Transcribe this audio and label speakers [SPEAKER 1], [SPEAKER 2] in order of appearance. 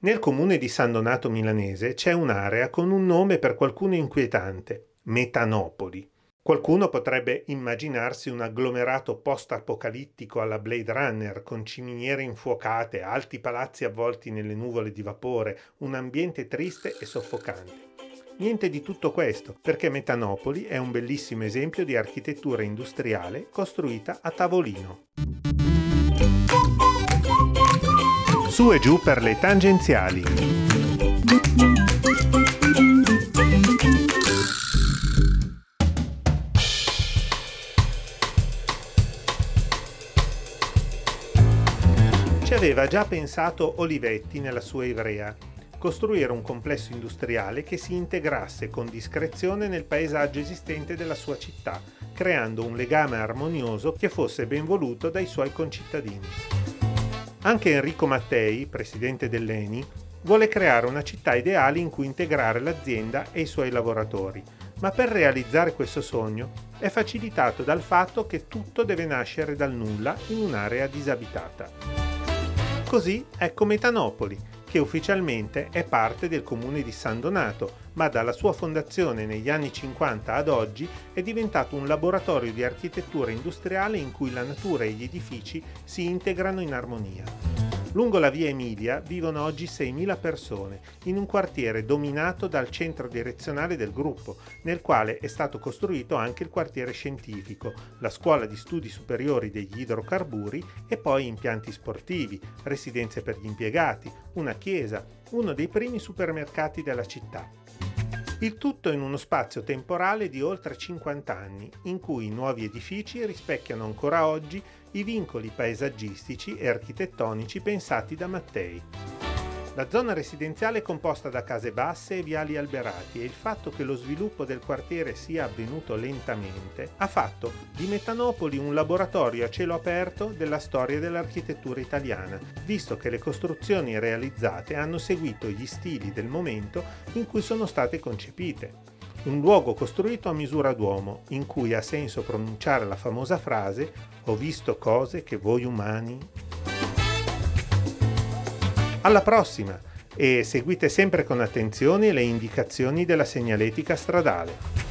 [SPEAKER 1] Nel comune di San Donato Milanese c'è un'area con un nome per qualcuno inquietante, Metanopoli. Qualcuno potrebbe immaginarsi un agglomerato post-apocalittico alla Blade Runner, con ciminiere infuocate, alti palazzi avvolti nelle nuvole di vapore, un ambiente triste e soffocante. Niente di tutto questo, perché Metanopoli è un bellissimo esempio di architettura industriale costruita a tavolino. Su e giù per le tangenziali. Ci aveva già pensato Olivetti nella sua Ivrea, costruire un complesso industriale che si integrasse con discrezione nel paesaggio esistente della sua città, creando un legame armonioso che fosse ben voluto dai suoi concittadini. Anche Enrico Mattei, presidente dell'ENI, vuole creare una città ideale in cui integrare l'azienda e i suoi lavoratori, ma per realizzare questo sogno è facilitato dal fatto che tutto deve nascere dal nulla in un'area disabitata. Così ecco Metanopoli, che ufficialmente è parte del comune di San Donato, ma dalla sua fondazione negli anni 50 ad oggi è diventato un laboratorio di architettura industriale in cui la natura e gli edifici si integrano in armonia. Lungo la via Emilia vivono oggi 6.000 persone, in un quartiere dominato dal centro direzionale del gruppo, nel quale è stato costruito anche il quartiere scientifico, la scuola di studi superiori degli idrocarburi e poi impianti sportivi, residenze per gli impiegati, una chiesa, uno dei primi supermercati della città. Il tutto in uno spazio temporale di oltre 50 anni, in cui i nuovi edifici rispecchiano ancora oggi i vincoli paesaggistici e architettonici pensati da Mattei. La zona residenziale è composta da case basse e viali alberati e il fatto che lo sviluppo del quartiere sia avvenuto lentamente ha fatto di Metanopoli un laboratorio a cielo aperto della storia dell'architettura italiana, visto che le costruzioni realizzate hanno seguito gli stili del momento in cui sono state concepite un luogo costruito a misura d'uomo, in cui ha senso pronunciare la famosa frase Ho visto cose che voi umani. Alla prossima e seguite sempre con attenzione le indicazioni della segnaletica stradale.